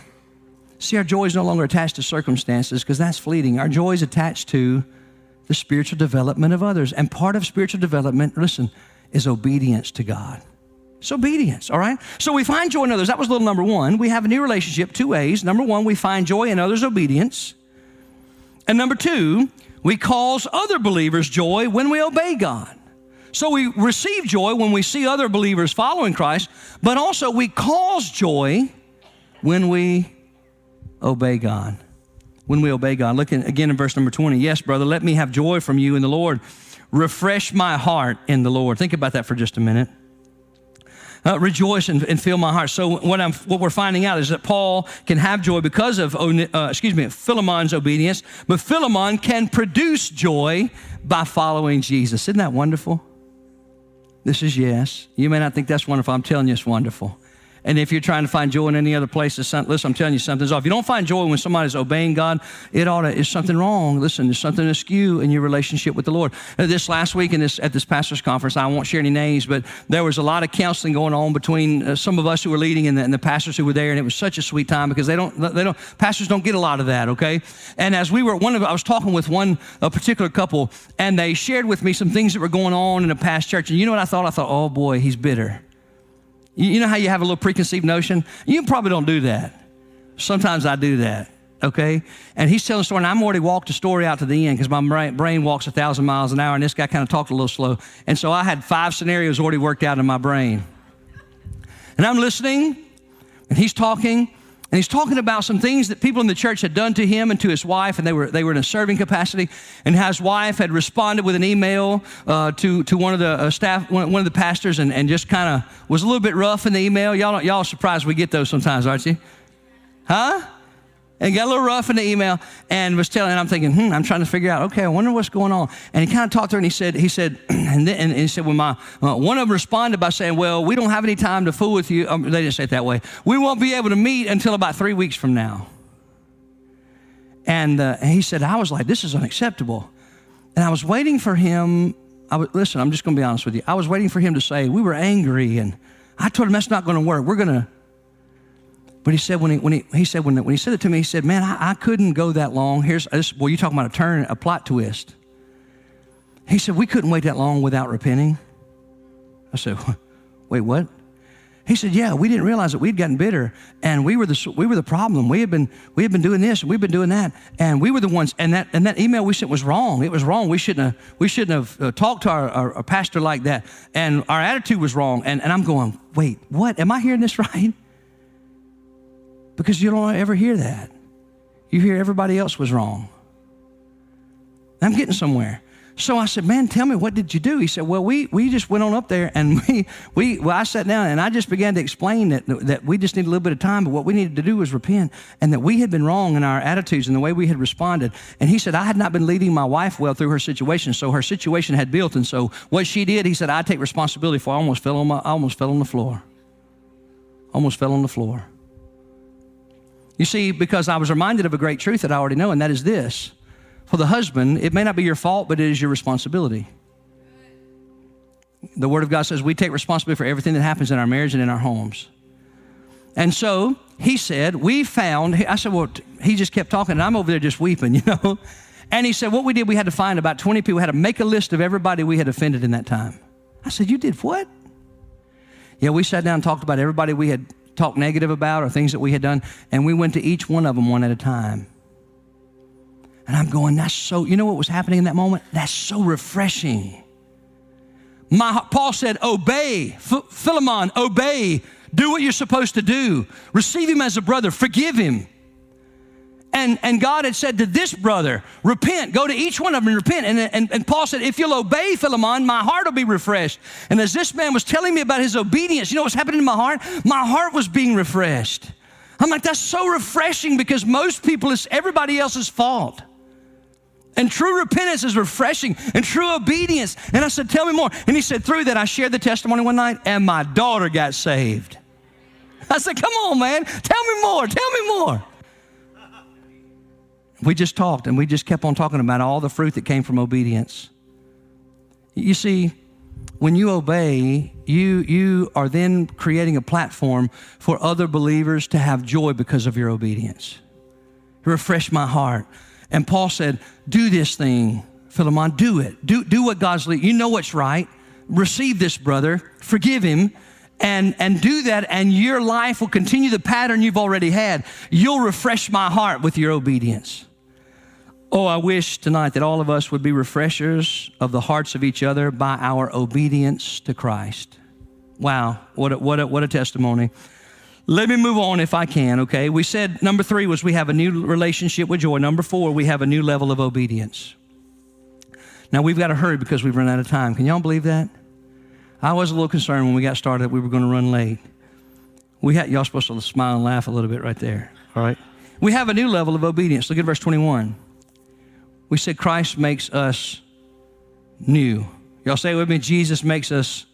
See, our joy is no longer attached to circumstances because that's fleeting. Our joy is attached to the spiritual development of others. And part of spiritual development, listen, is obedience to God. It's obedience, all right? So we find joy in others. That was little number one. We have a new relationship two ways. Number one, we find joy in others' obedience. And number two, we cause other believers joy when we obey God. So we receive joy when we see other believers following Christ, but also we cause joy when we obey God. When we obey God. Look again in verse number 20. Yes, brother, let me have joy from you in the Lord. Refresh my heart in the Lord. Think about that for just a minute. Uh, rejoice and, and, fill my heart. So what I'm, what we're finding out is that Paul can have joy because of, uh, excuse me, Philemon's obedience, but Philemon can produce joy by following Jesus. Isn't that wonderful? This is yes. You may not think that's wonderful. I'm telling you, it's wonderful. And if you're trying to find joy in any other place, listen, I'm telling you something's off. If you don't find joy when somebody's obeying God, it ought to, is something wrong. Listen, there's something askew in your relationship with the Lord. Uh, this last week in this, at this pastor's conference, I won't share any names, but there was a lot of counseling going on between uh, some of us who were leading and the, and the, pastors who were there. And it was such a sweet time because they don't, they don't, pastors don't get a lot of that, okay? And as we were, one of, I was talking with one a particular couple and they shared with me some things that were going on in a past church. And you know what I thought? I thought, oh boy, he's bitter. You know how you have a little preconceived notion? You probably don't do that. Sometimes I do that, okay? And he's telling a story, and I'm already walked the story out to the end because my brain walks a thousand miles an hour, and this guy kind of talked a little slow. And so I had five scenarios already worked out in my brain. And I'm listening, and he's talking, and he's talking about some things that people in the church had done to him and to his wife, and they were, they were in a serving capacity. And his wife had responded with an email uh, to, to one of the uh, staff, one, one, of the pastors, and, and just kind of was a little bit rough in the email. Y'all, y'all surprised we get those sometimes, aren't you? Huh? And got a little rough in the email and was telling, and I'm thinking, hmm, I'm trying to figure out, okay, I wonder what's going on. And he kind of talked to her and he said, he said, and, then, and he said, well, my, uh, one of them responded by saying, well, we don't have any time to fool with you. Um, they didn't say it that way. We won't be able to meet until about three weeks from now. And, uh, and he said, I was like, this is unacceptable. And I was waiting for him. I was, listen, I'm just going to be honest with you. I was waiting for him to say, we were angry. And I told him that's not going to work. We're going to, but he said when he, when he, he said when, when he said it to me, he said, "Man, I, I couldn't go that long. Here's this. Well, you talking about a turn, a plot twist." He said we couldn't wait that long without repenting. I said, "Wait, what?" He said, "Yeah, we didn't realize that we'd gotten bitter, and we were the we were the problem. We had been we had been doing this, and we've been doing that, and we were the ones. And that and that email we sent was wrong. It was wrong. We shouldn't have we shouldn't have uh, talked to our, our, our pastor like that, and our attitude was wrong. And and I'm going, wait, what? Am I hearing this right? Because you don't ever hear that. You hear everybody else was wrong. I'm getting somewhere. So I said, man, tell me, what did you do? He said, well, we, we just went on up there and we, we, well, I sat down and I just began to explain that, that we just need a little bit of time, but what we needed to do was repent and that we had been wrong in our attitudes and the way we had responded. And he said, I had not been leading my wife well through her situation. So her situation had built. And so what she did, he said, I take responsibility for. I almost fell on my, I almost fell on the floor. Almost fell on the floor. You see, because I was reminded of a great truth that I already know, and that is this for the husband, it may not be your fault, but it is your responsibility. The Word of God says we take responsibility for everything that happens in our marriage and in our homes. And so he said, We found, I said, Well, he just kept talking, and I'm over there just weeping, you know. And he said, What we did, we had to find about 20 people, we had to make a list of everybody we had offended in that time. I said, You did what? Yeah, we sat down and talked about everybody we had talked negative about or things that we had done, and we went to each one of them one at a time. And I'm going, that's so, you know what was happening in that moment? That's so refreshing. My, Paul said, obey, Philemon, obey, do what you're supposed to do, receive him as a brother, forgive him. And, and God had said to this brother, repent, go to each one of them and repent. And, and, and Paul said, if you'll obey Philemon, my heart will be refreshed. And as this man was telling me about his obedience, you know what's happening in my heart? My heart was being refreshed. I'm like, that's so refreshing because most people, it's everybody else's fault. And true repentance is refreshing and true obedience. And I said, Tell me more. And he said, Through that, I shared the testimony one night and my daughter got saved. I said, Come on, man. Tell me more. Tell me more. We just talked and we just kept on talking about all the fruit that came from obedience. You see, when you obey, you, you are then creating a platform for other believers to have joy because of your obedience. Refresh my heart. And Paul said, Do this thing, Philemon, do it. Do, do what God's leading. You know what's right. Receive this brother, forgive him, and, and do that, and your life will continue the pattern you've already had. You'll refresh my heart with your obedience. Oh, I wish tonight that all of us would be refreshers of the hearts of each other by our obedience to Christ. Wow, what a, what a, what a testimony. Let me move on if I can, okay? We said number three was we have a new relationship with joy. Number four, we have a new level of obedience. Now we've got to hurry because we've run out of time. Can y'all believe that? I was a little concerned when we got started that we were going to run late. We had y'all supposed to smile and laugh a little bit right there. All right. We have a new level of obedience. Look at verse 21. We said Christ makes us new. Y'all say with me, Jesus makes us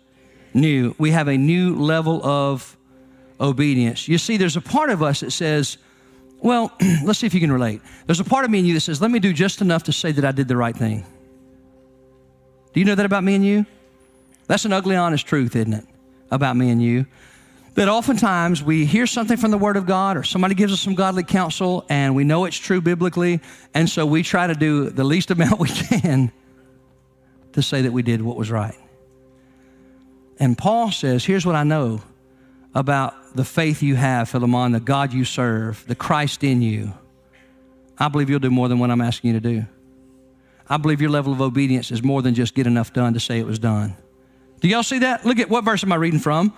new. We have a new level of obedience. You see, there's a part of us that says, well, let's see if you can relate. There's a part of me and you that says, let me do just enough to say that I did the right thing. Do you know that about me and you? That's an ugly, honest truth, isn't it? About me and you. That oftentimes we hear something from the Word of God or somebody gives us some godly counsel and we know it's true biblically, and so we try to do the least amount we can to say that we did what was right. And Paul says, Here's what I know about the faith you have, Philemon, the God you serve, the Christ in you, I believe you'll do more than what I'm asking you to do. I believe your level of obedience is more than just get enough done to say it was done. Do y'all see that? Look at what verse am I reading from?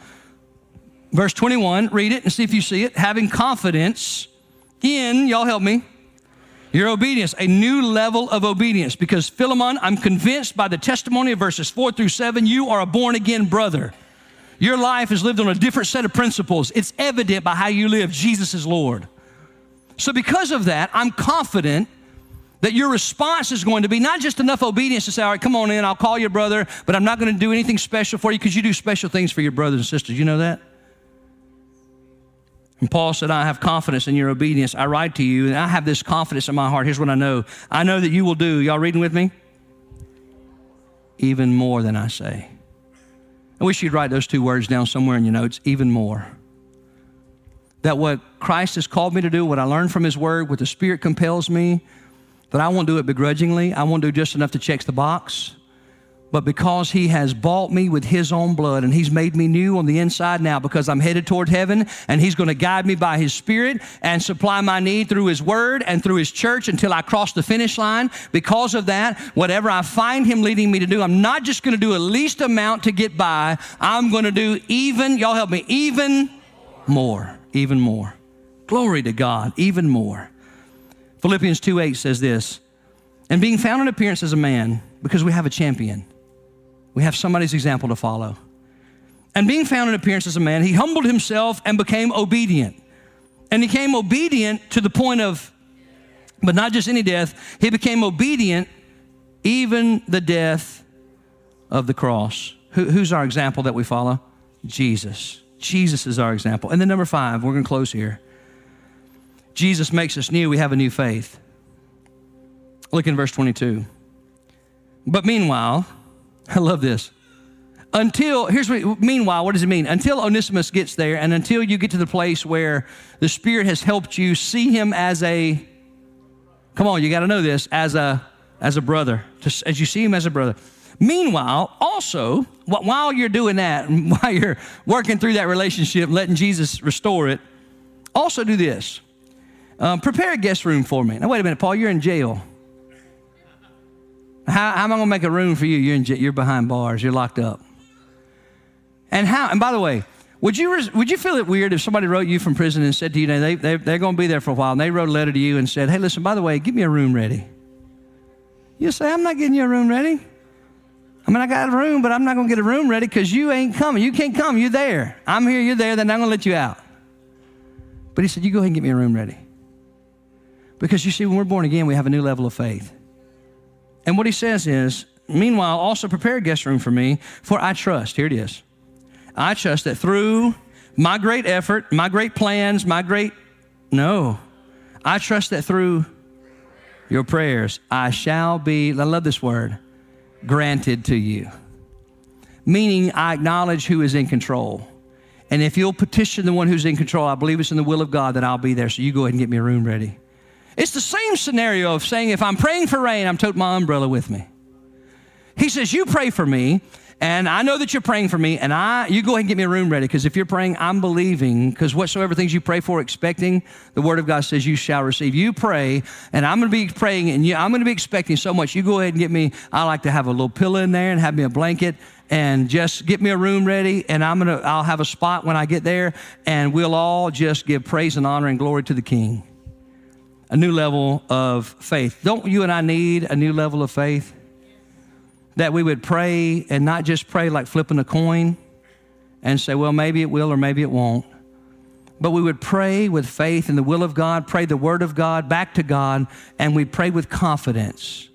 Verse 21, read it and see if you see it. Having confidence in, y'all help me, your obedience, a new level of obedience. Because Philemon, I'm convinced by the testimony of verses 4 through 7, you are a born again brother. Your life is lived on a different set of principles. It's evident by how you live. Jesus is Lord. So, because of that, I'm confident that your response is going to be not just enough obedience to say, All right, come on in, I'll call your brother, but I'm not going to do anything special for you because you do special things for your brothers and sisters. You know that? And Paul said, I have confidence in your obedience. I write to you, and I have this confidence in my heart. Here's what I know I know that you will do. Y'all reading with me? Even more than I say. I wish you'd write those two words down somewhere in your notes, even more. That what Christ has called me to do, what I learned from His Word, what the Spirit compels me, that I won't do it begrudgingly. I won't do just enough to check the box but because he has bought me with his own blood and he's made me new on the inside now because I'm headed toward heaven and he's going to guide me by his spirit and supply my need through his word and through his church until I cross the finish line. Because of that, whatever I find him leading me to do, I'm not just going to do a least amount to get by. I'm going to do even, y'all help me, even more, even more. Glory to God, even more. Philippians 2 8 says this And being found in appearance as a man, because we have a champion, we have somebody's example to follow. And being found in appearance as a man, he humbled himself and became obedient. And he became obedient to the point of, but not just any death, he became obedient even the death of the cross. Who, who's our example that we follow? Jesus. Jesus is our example. And then number five, we're going to close here. Jesus makes us new. We have a new faith. Look in verse 22. But meanwhile, I love this. Until, here's what, meanwhile, what does it mean? Until Onesimus gets there and until you get to the place where the Spirit has helped you see him as a, come on, you got to know this, as a, as a brother, just as you see him as a brother. Meanwhile, also, while you're doing that, while you're working through that relationship, letting Jesus restore it, also do this. Um, prepare a guest room for me. Now, wait a minute, Paul, you're in jail. How, how am I going to make a room for you? You're, in, you're behind bars, you're locked up. And how, and by the way, would you, would you feel it weird if somebody wrote you from prison and said to you, they, they, they're going to be there for a while, and they wrote a letter to you and said, hey, listen, by the way, give me a room ready? You say, I'm not getting you a room ready. I mean, I got a room, but I'm not going to get a room ready because you ain't coming. You can't come. You're there. I'm here. You're there. Then I'm going to let you out. But he said, You go ahead and get me a room ready. Because you see, when we're born again, we have a new level of faith. And what he says is, Meanwhile, also prepare a guest room for me, for I trust. Here it is. I trust that through my great effort, my great plans, my great, no, I trust that through your prayers, I shall be, I love this word, granted to you. Meaning, I acknowledge who is in control. And if you'll petition the one who's in control, I believe it's in the will of God that I'll be there. So you go ahead and get me a room ready. It's the same scenario of saying, if I'm praying for rain, I'm toting my umbrella with me. He says, You pray for me, and I know that you're praying for me, and I you go ahead and get me a room ready, because if you're praying, I'm believing, because whatsoever things you pray for, expecting, the word of God says you shall receive. You pray, and I'm gonna be praying, and you, I'm gonna be expecting so much. You go ahead and get me, I like to have a little pillow in there and have me a blanket and just get me a room ready and I'm gonna I'll have a spot when I get there and we'll all just give praise and honor and glory to the King. A new level of faith. Don't you and I need a new level of faith? that we would pray and not just pray like flipping a coin and say, well, maybe it will or maybe it won't. But we would pray with faith in the will of God, pray the word of God back to God, and we pray with confidence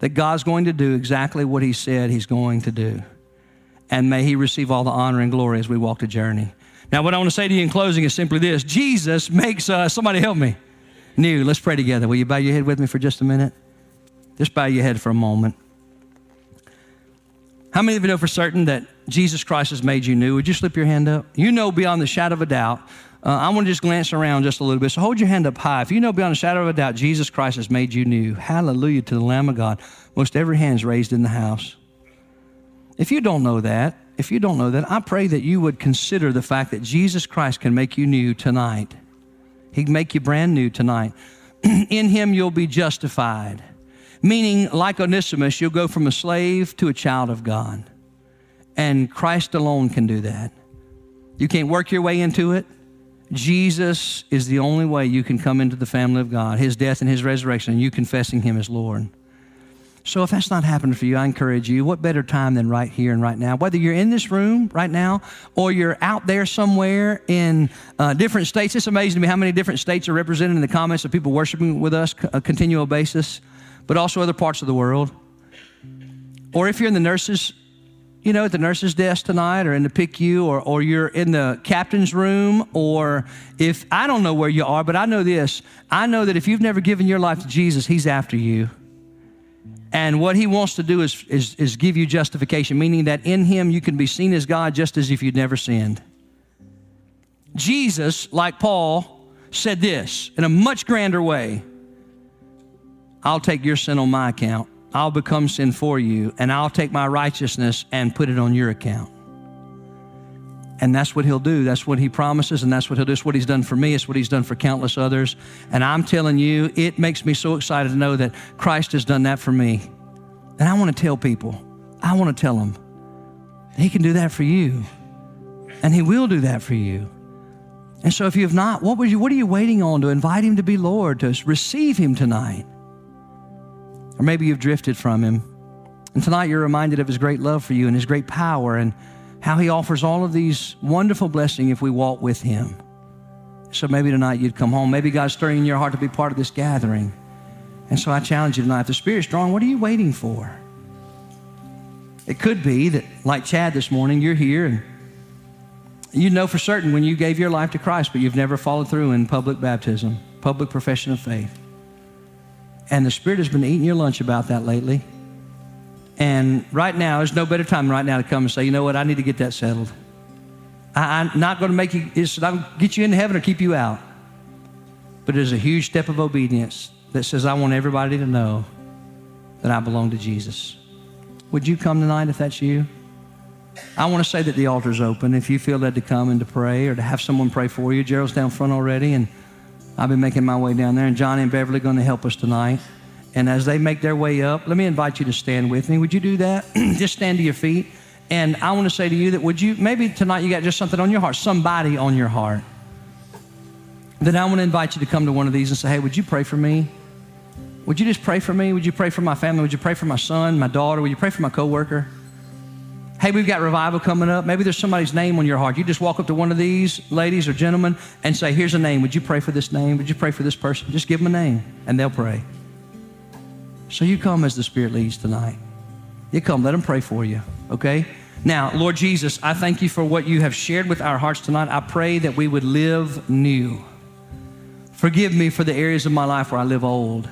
that God's going to do exactly what He said He's going to do. And may He receive all the honor and glory as we walk the journey. Now, what I want to say to you in closing is simply this Jesus makes us, somebody help me, new. Let's pray together. Will you bow your head with me for just a minute? Just bow your head for a moment. How many of you know for certain that Jesus Christ has made you new? Would you slip your hand up? You know beyond the shadow of a doubt. Uh, I want to just glance around just a little bit. So hold your hand up high. If you know beyond the shadow of a doubt, Jesus Christ has made you new. Hallelujah to the Lamb of God. Most every hand is raised in the house. If you don't know that, if you don't know that, I pray that you would consider the fact that Jesus Christ can make you new tonight. He can make you brand new tonight. in Him, you'll be justified. Meaning, like Onesimus, you'll go from a slave to a child of God. And Christ alone can do that. You can't work your way into it. Jesus is the only way you can come into the family of God, His death and His resurrection, and you confessing Him as Lord. So, if that's not happening for you, I encourage you, what better time than right here and right now? Whether you're in this room right now or you're out there somewhere in uh, different states, it's amazing to me how many different states are represented in the comments of people worshiping with us a continual basis but also other parts of the world. Or if you're in the nurses, you know, at the nurse's desk tonight or in the PICU or, or you're in the captain's room or if I don't know where you are, but I know this. I know that if you've never given your life to Jesus, He's after you. And what He wants to do is, is, is give you justification, meaning that in Him you can be seen as God just as if you'd never sinned. Jesus, like Paul, said this in a much grander way I'll take your sin on my account. I'll become sin for you, and I'll take my righteousness and put it on your account. And that's what he'll do. That's what he promises, and that's what he'll do. It's what he's done for me. It's what he's done for countless others. And I'm telling you, it makes me so excited to know that Christ has done that for me. And I want to tell people, I want to tell them, he can do that for you. And he will do that for you. And so if you have not, what, you, what are you waiting on to invite him to be Lord, to receive him tonight? Or maybe you've drifted from Him. And tonight you're reminded of His great love for you and His great power and how He offers all of these wonderful blessings if we walk with Him. So maybe tonight you'd come home. Maybe God's stirring in your heart to be part of this gathering. And so I challenge you tonight if the Spirit's strong, what are you waiting for? It could be that, like Chad this morning, you're here and you know for certain when you gave your life to Christ, but you've never followed through in public baptism, public profession of faith. And the Spirit has been eating your lunch about that lately. And right now, there's no better time right now to come and say, you know what, I need to get that settled. I, am not going to make you, it's not get you into heaven or keep you out. But it is a huge step of obedience that says, I want everybody to know that I belong to Jesus. Would you come tonight if that's you? I want to say that the altar's open. If you feel led to come and to pray or to have someone pray for you, Gerald's down front already, and I've been making my way down there, and Johnny and Beverly are going to help us tonight. And as they make their way up, let me invite you to stand with me. Would you do that? just stand to your feet. And I want to say to you that would you, maybe tonight you got just something on your heart, somebody on your heart. Then I want to invite you to come to one of these and say, hey, would you pray for me? Would you just pray for me? Would you pray for my family? Would you pray for my son, my daughter? Would you pray for my coworker? Hey, we've got revival coming up. Maybe there's somebody's name on your heart. You just walk up to one of these ladies or gentlemen and say, Here's a name. Would you pray for this name? Would you pray for this person? Just give them a name and they'll pray. So you come as the Spirit leads tonight. You come, let them pray for you, okay? Now, Lord Jesus, I thank you for what you have shared with our hearts tonight. I pray that we would live new. Forgive me for the areas of my life where I live old,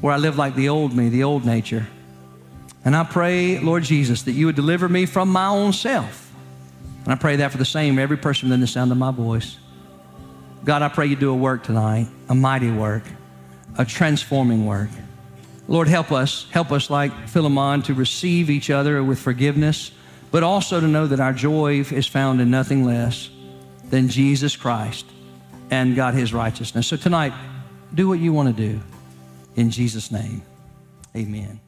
where I live like the old me, the old nature. And I pray, Lord Jesus, that you would deliver me from my own self. And I pray that for the same every person within the sound of my voice. God, I pray you do a work tonight, a mighty work, a transforming work. Lord, help us, help us like Philemon to receive each other with forgiveness, but also to know that our joy is found in nothing less than Jesus Christ and God, His righteousness. So tonight, do what you want to do. In Jesus' name, amen.